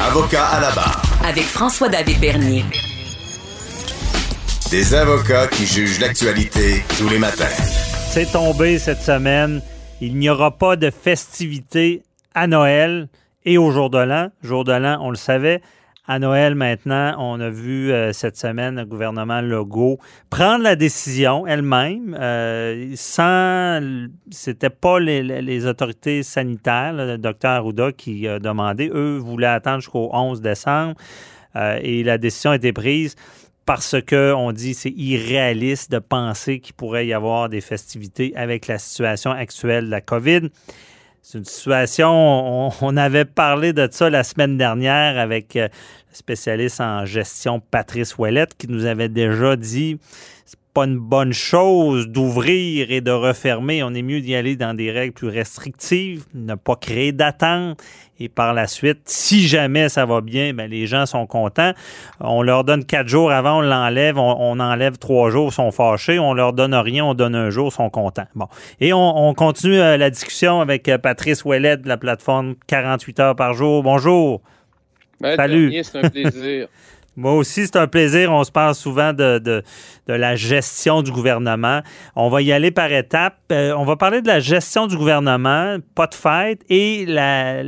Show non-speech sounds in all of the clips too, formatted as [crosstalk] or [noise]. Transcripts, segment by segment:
Avocat à la barre. Avec François-David Bernier. Des avocats qui jugent l'actualité tous les matins. C'est tombé cette semaine. Il n'y aura pas de festivités à Noël et au jour de l'an. Jour de l'an, on le savait. À Noël, maintenant, on a vu euh, cette semaine le gouvernement Legault prendre la décision elle-même, euh, sans. C'était pas les, autorités sanitaires, le docteur Arruda qui a demandé. Eux voulaient attendre jusqu'au 11 décembre euh, et la décision a été prise parce que on dit c'est irréaliste de penser qu'il pourrait y avoir des festivités avec la situation actuelle de la COVID. C'est une situation, on, avait parlé de ça la semaine dernière avec euh, le spécialiste en gestion Patrice Ouellette qui nous avait déjà dit pas une bonne chose d'ouvrir et de refermer. On est mieux d'y aller dans des règles plus restrictives, ne pas créer d'attente. Et par la suite, si jamais ça va bien, ben les gens sont contents. On leur donne quatre jours avant, on l'enlève, on, enlève trois jours, sont fâchés. On leur donne rien, on donne un jour, sont contents. Bon. Et on, continue euh, la discussion avec euh, Patrice Ouellet de la plateforme 48 heures par jour. Bonjour. Salut. C'est un plaisir. [laughs] Moi aussi, c'est un plaisir. On se parle souvent de, de, la gestion du gouvernement. On va y aller par étapes. Euh, on va parler de la gestion du gouvernement, pas de fête, et la,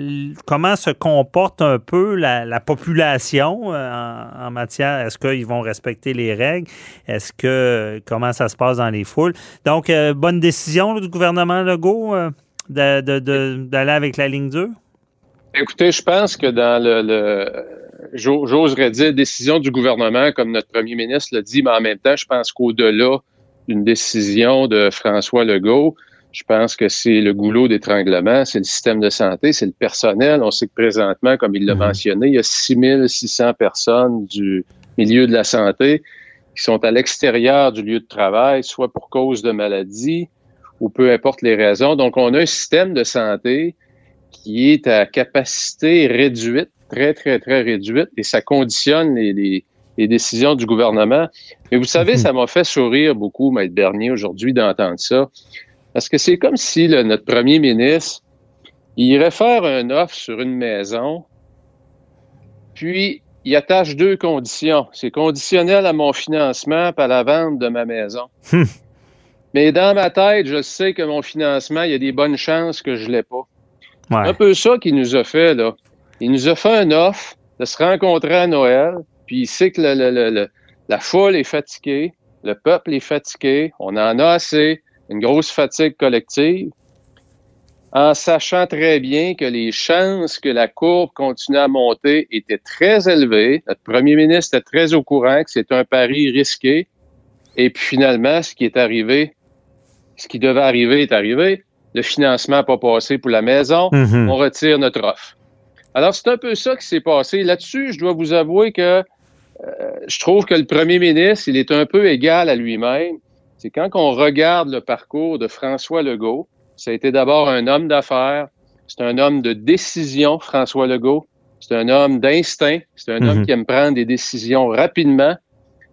comment se comporte un peu la, population euh, en, matière. Est-ce qu'ils vont respecter les règles? Est-ce que comment ça se passe dans les foules? Donc, euh, bonne décision du gouvernement Legault d'aller avec la ligne dure? Écoutez, je pense que dans le j'oserais dire, décision du gouvernement, comme notre premier ministre l'a dit, mais en même temps, je pense qu'au-delà d'une décision de François Legault, je pense que c'est le goulot d'étranglement, c'est le système de santé, c'est le personnel. On sait que présentement, comme il l'a mhm. mentionné, il y a 6600 personnes du milieu de la santé qui sont à l'extérieur du lieu de travail, soit pour cause de maladie ou peu importe les raisons. Donc, on a un système de santé qui est à capacité réduite très, très, très réduite et ça conditionne les, décisions du gouvernement. Mais vous savez, mhm. ça m'a fait sourire beaucoup, Maître Bernier, aujourd'hui, d'entendre ça. Parce que c'est comme si notre premier ministre, il irait faire un offre sur une maison, puis il attache deux conditions. C'est conditionnel à mon financement et à la vente de ma maison. Hmm. Mais dans ma tête, je sais que mon financement, il y a des bonnes chances que je ne l'ai pas. Un peu ça qu'il nous a fait, là. Il nous a fait un offre de se rencontrer à Noël, puis il sait que la foule est fatiguée, le peuple est fatigué, on en a assez, une grosse fatigue collective, en sachant très bien que les chances que la courbe continue à monter étaient très élevées. Notre premier ministre était très au courant que c'est un pari risqué. Et puis finalement, ce qui est arrivé, ce qui devait arriver est arrivé. Le financement n'a pas passé pour la maison. Mm-hmm. On retire notre offre. Alors, c'est un peu ça qui s'est passé. Là-dessus, je dois vous avouer que euh, je trouve que le premier ministre, il est un peu égal à lui-même. C'est quand on regarde le parcours de François Legault, ça a été d'abord un homme d'affaires, c'est un homme de décision, François Legault. C'est un homme d'instinct, c'est un homme mhm. qui aime prendre des décisions rapidement.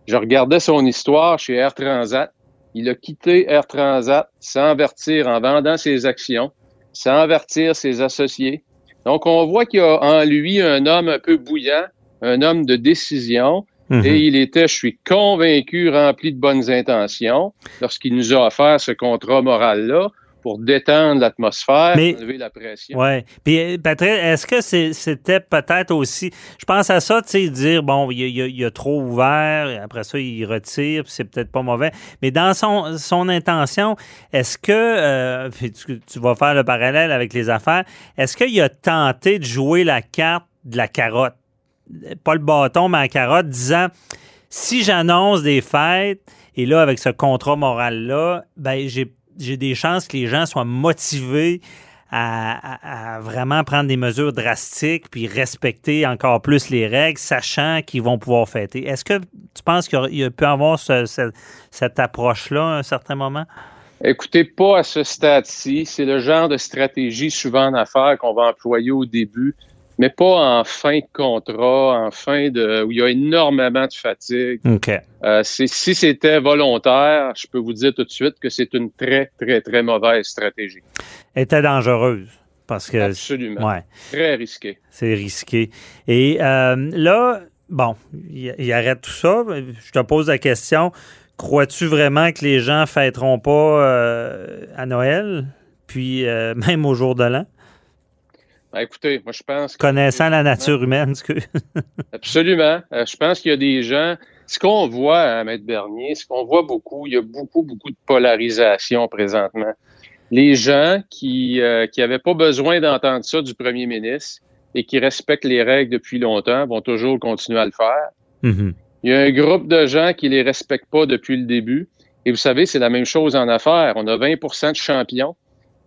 Je regardais son histoire chez Air Transat. Il a quitté Air Transat sans avertir en vendant ses actions, sans avertir ses associés. Donc, on voit qu'il y a en lui un homme un peu bouillant, un homme de décision. Mhm. Et il était, je suis convaincu, rempli de bonnes intentions lorsqu'il nous a offert ce contrat moral-là pour détendre l'atmosphère, enlever la pression. Oui. Puis, euh, Patrick, est-ce que c'était peut-être aussi. Je pense à ça, tu sais, dire, bon, il, a, trop ouvert, après ça, il retire, puis c'est peut-être pas mauvais. Mais dans son, son intention, est-ce que. Euh, tu, vas faire le parallèle avec les affaires. Est-ce qu'il a tenté de jouer la carte de la carotte? Pas le bâton, mais la carotte, disant si j'annonce des fêtes, et là, avec ce contrat moral-là, ben, j'ai j'ai des chances que les gens soient motivés à, vraiment prendre des mesures drastiques puis respecter encore plus les règles, sachant qu'ils vont pouvoir fêter. Est-ce que tu penses qu'il peut y avoir cette approche-là à un certain moment? Écoutez, pas à ce stade-ci. C'est le genre de stratégie souvent en affaires qu'on va employer au début mais pas en fin de contrat, en fin de où il y a énormément de fatigue. Euh, si c'était volontaire, je peux vous dire tout de suite que c'est une très, très, très mauvaise stratégie. Elle était dangereuse. Parce que, Absolument. Ouais, Très risqué. c'est risqué. Et euh, là, bon, il, il arrête tout ça. Je te pose la question. Crois-tu vraiment que les gens fêteront pas euh, à Noël, puis euh, [laughs] même au jour de l'an? Ben, écoutez, moi, je pense que. Connaissant la nature humaine, ce que... [laughs] Absolument. Euh, je pense qu'il y a des gens. Ce qu'on voit à Maître Bernier, ce qu'on voit beaucoup, il y a beaucoup, beaucoup de polarisation présentement. Les gens qui euh, qui n'avaient pas besoin d'entendre ça du premier ministre et qui respectent les règles depuis longtemps vont toujours continuer à le faire. Mhm. Il y a un groupe de gens qui les respectent pas depuis le début. Et vous savez, c'est la même chose en affaires. On a 20% de champions.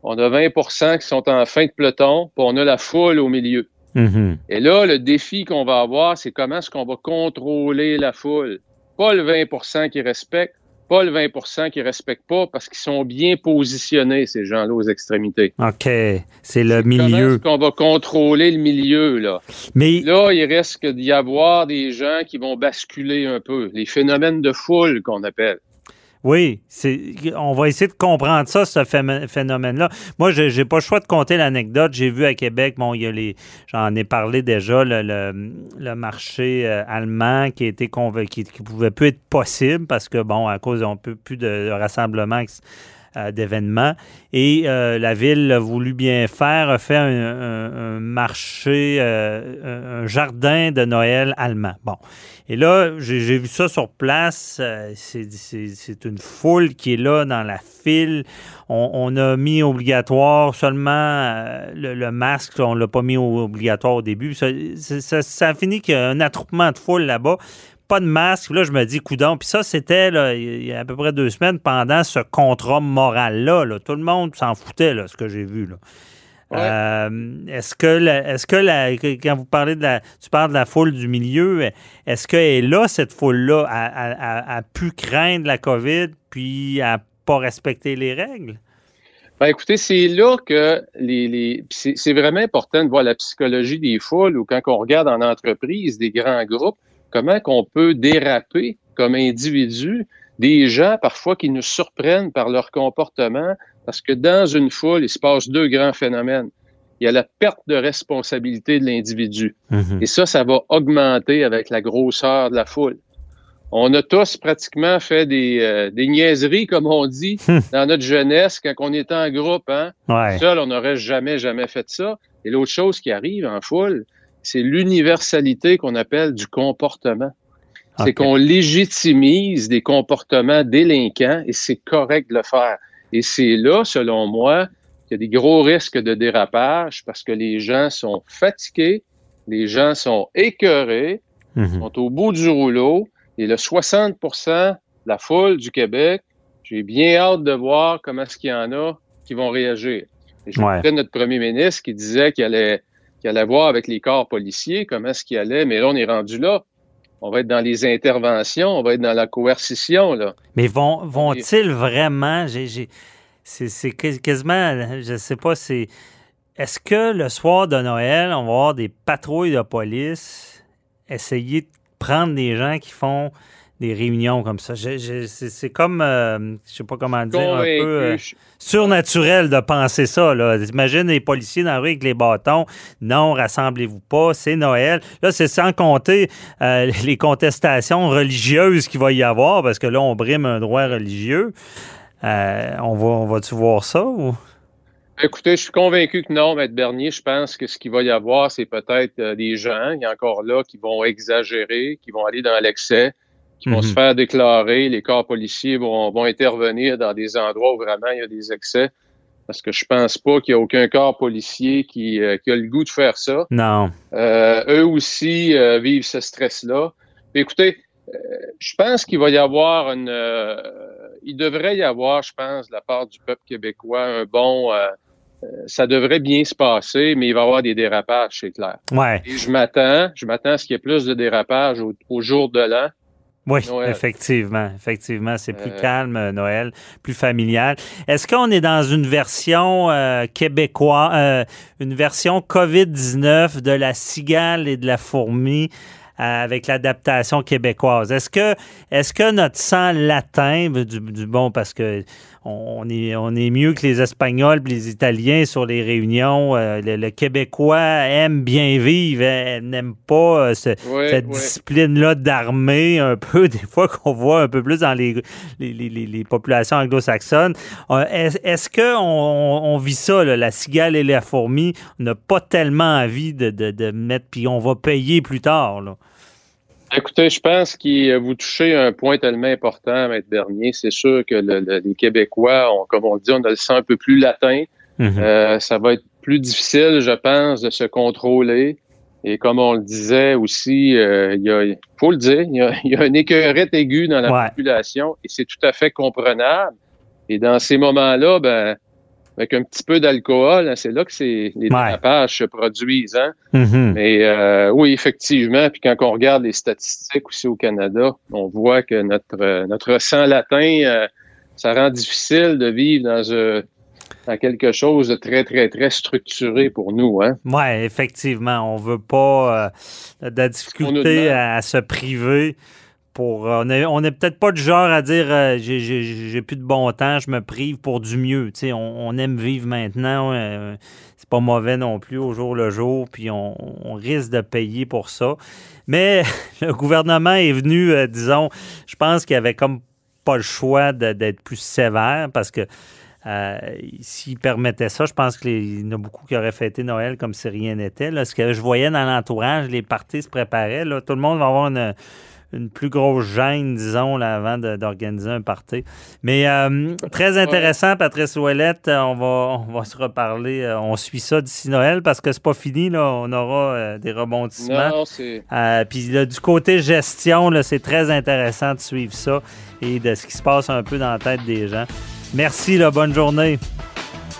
On a 20% qui sont en fin de peloton, puis on a la foule au milieu. Mhm. Et là, le défi qu'on va avoir, c'est comment est-ce qu'on va contrôler la foule? Pas le 20% qui respecte, pas le 20% qui respecte pas, parce qu'ils sont bien positionnés, ces gens-là, aux extrémités. OK. C'est le Comment milieu. est-ce qu'on va contrôler le milieu, là? Mais Là, il risque d'y avoir des gens qui vont basculer un peu. Les phénomènes de foule qu'on appelle. Oui, c'est, on va essayer de comprendre ça, ce phé- phénomène-là. Moi, je n'ai pas le choix de compter l'anecdote. J'ai vu à Québec, bon, il y a les, j'en ai parlé déjà, le, le, le marché euh, allemand qui convaincu, qui, qui pouvait plus être possible parce que, bon, à cause d'un peu plus de, de rassemblement euh, d'événements. Et euh, la ville a voulu bien faire, a fait un, un- un marché, euh, un jardin de Noël allemand. Bon. Et là, j'ai vu ça sur place. euh, c'est- une foule qui est là dans la file. On, on a mis obligatoire seulement euh, le, le masque. On l'a pas mis obligatoire au début. Ça, ça- ça a fini qu'il y a un attroupement de foule là-bas. Pas de masque. Là, je me dis, coudon. Puis ça, c'était là, il y a à peu près deux semaines pendant ce contrat moral-là. là. Tout le monde s'en foutait, là, ce que j'ai vu. Là. Ouais. Euh, est-ce que, la- est-ce que la- que- quand vous parlez de la, tu parles de la foule du milieu, est-ce qu'elle est là, cette foule-là, a, a- a- a pu craindre la COVID puis à pas respecter les règles? Ben, écoutez, c'est là que les, c'est c'est vraiment important de voir la psychologie des foules ou quand on regarde en entreprise des grands groupes, comment qu'on peut déraper comme individu des gens parfois qui nous surprennent par leur comportement parce que dans une foule, il se passe deux grands phénomènes. Il y a la perte de responsabilité de l'individu. Et ça, ça va augmenter avec la grosseur de la foule. On a tous pratiquement fait des, euh, des niaiseries, comme on dit, dans notre jeunesse, quand on était en groupe. Hein? Ouais. Seul, on n'aurait jamais, jamais fait ça. Et l'autre chose qui arrive en foule, c'est l'universalité qu'on appelle du comportement. C'est qu'on légitimise des comportements délinquants et c'est correct de le faire. Et c'est là, selon moi, qu'il y a des gros risques de dérapage parce que les gens sont fatigués, les gens sont écœurés, Mhm. sont au bout du rouleau et le 60 de la foule du Québec, j'ai bien hâte de voir comment est-ce qu'il y en a qui vont réagir. Et je Ouais. notre premier ministre qui disait qu'il allait, qu'il allait voir avec les corps policiers comment est-ce qu'il allait, mais là, on est rendu là. On va être dans les interventions, on va être dans la coercition, là. Mais vont, vont-ils vraiment. c'est c'est quas- quasiment. Je sais pas, c'est. Est-ce que le soir de Noël, on va avoir des patrouilles de police essayer de prendre des gens qui font des réunions comme ça? C'est comme. euh, je sais pas comment dire, un peu. euh, surnaturel de penser ça. Là. Imagine les policiers dans la rue avec les bâtons. Non, rassemblez-vous pas, c'est Noël. Là, c'est sans compter euh, [laughs] les contestations religieuses qu'il va y avoir, parce que là, on brime un droit religieux. On va, on va-tu voir ça? Ou? Écoutez, je suis convaincu que non, Maître Bernier. Je pense que ce qu'il va y avoir, c'est peut-être des gens, il y a encore là, qui vont exagérer, qui vont aller dans l'excès, qui vont Mhm. se faire déclarer. Les corps policiers vont, vont intervenir dans des endroits où vraiment il y a des excès. Parce que je pense pas qu'il y a aucun corps policier qui, euh, qui a le goût de faire ça. Non. Euh, eux aussi euh, vivent ce stress-là. Écoutez, je pense qu'il va y avoir une. il devrait y avoir, je pense, de la part du peuple québécois, un bon. ça devrait bien se passer, mais il va y avoir des dérapages, c'est clair. Ouais. Et je m'attends, je m'attends à ce qu'il y ait plus de dérapages au, au jour de l'an. Oui, Noël. effectivement. Effectivement, c'est plus Euh, calme, euh, Noël, plus familial. Est-ce qu'on est dans une version euh, québécoise, euh, une version COVID-19 de la cigale et de la fourmi euh, avec l'adaptation québécoise? Est-ce que, est-ce que notre sang latin, du, du bon, parce que on est, on est mieux que les Espagnols et les Italiens sur les réunions. Euh, le, Québécois aime bien vivre, n'aime pas euh, cette discipline-là d'armée, un peu, [laughs] des fois qu'on voit un peu plus dans les, les, populations anglo-saxonnes. Euh, est-ce qu'on on, vit ça, la cigale et la fourmi? On n'a pas tellement envie de, de, mettre, puis on va payer plus tard. Là. Écoutez, je pense que vous touchez un point tellement important, Maître Bernier. C'est sûr que les Québécois, comme on dit, on a le sang un peu plus latin. Mhm. Euh, ça va être plus difficile, je pense, de se contrôler. Et comme on le disait aussi, euh, il faut le dire, il y a, [laughs] il une écœurette aiguë dans la population et c'est tout à fait comprenable. Et dans ces moments-là, ben, avec un petit peu d'alcool, hein, c'est là que les dérapages se produisent. Hein? Mm-hmm. Mais euh, oui, effectivement, puis quand on regarde les statistiques aussi au Canada, on voit que notre euh, notre sang latin, euh, ça rend difficile de vivre dans, quelque chose de très, très, très structuré pour nous. Hein? Oui, effectivement. On veut pas de la difficulté à se priver Euh, on n'est peut-être pas du genre à dire euh, j'ai plus de bon temps, je me prive pour du mieux. On, on, aime vivre maintenant. Euh, c'est pas mauvais non plus au jour le jour, puis on, risque de payer pour ça. Mais [laughs] le gouvernement est venu, disons, je pense qu'il avait comme pas le choix d'être plus sévère parce que s'il permettait ça, je pense qu'il y en a beaucoup qui auraient fêté Noël comme si rien n'était. Ce que je voyais dans l'entourage, les parties se préparaient. Tout le monde va avoir une, une plus grosse gêne, disons, là, avant d'organiser un party. Mais euh, très intéressant, Patrice Ouellette. Euh, on va, on va se reparler. Euh, on suit ça d'ici Noël parce que c'est pas fini. Là. On aura des rebondissements. Puis du côté gestion, c'est très intéressant de suivre ça et de ce qui se passe un peu dans la tête des gens. Merci, là, bonne journée.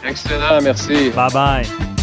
Excellent, merci. Bye bye.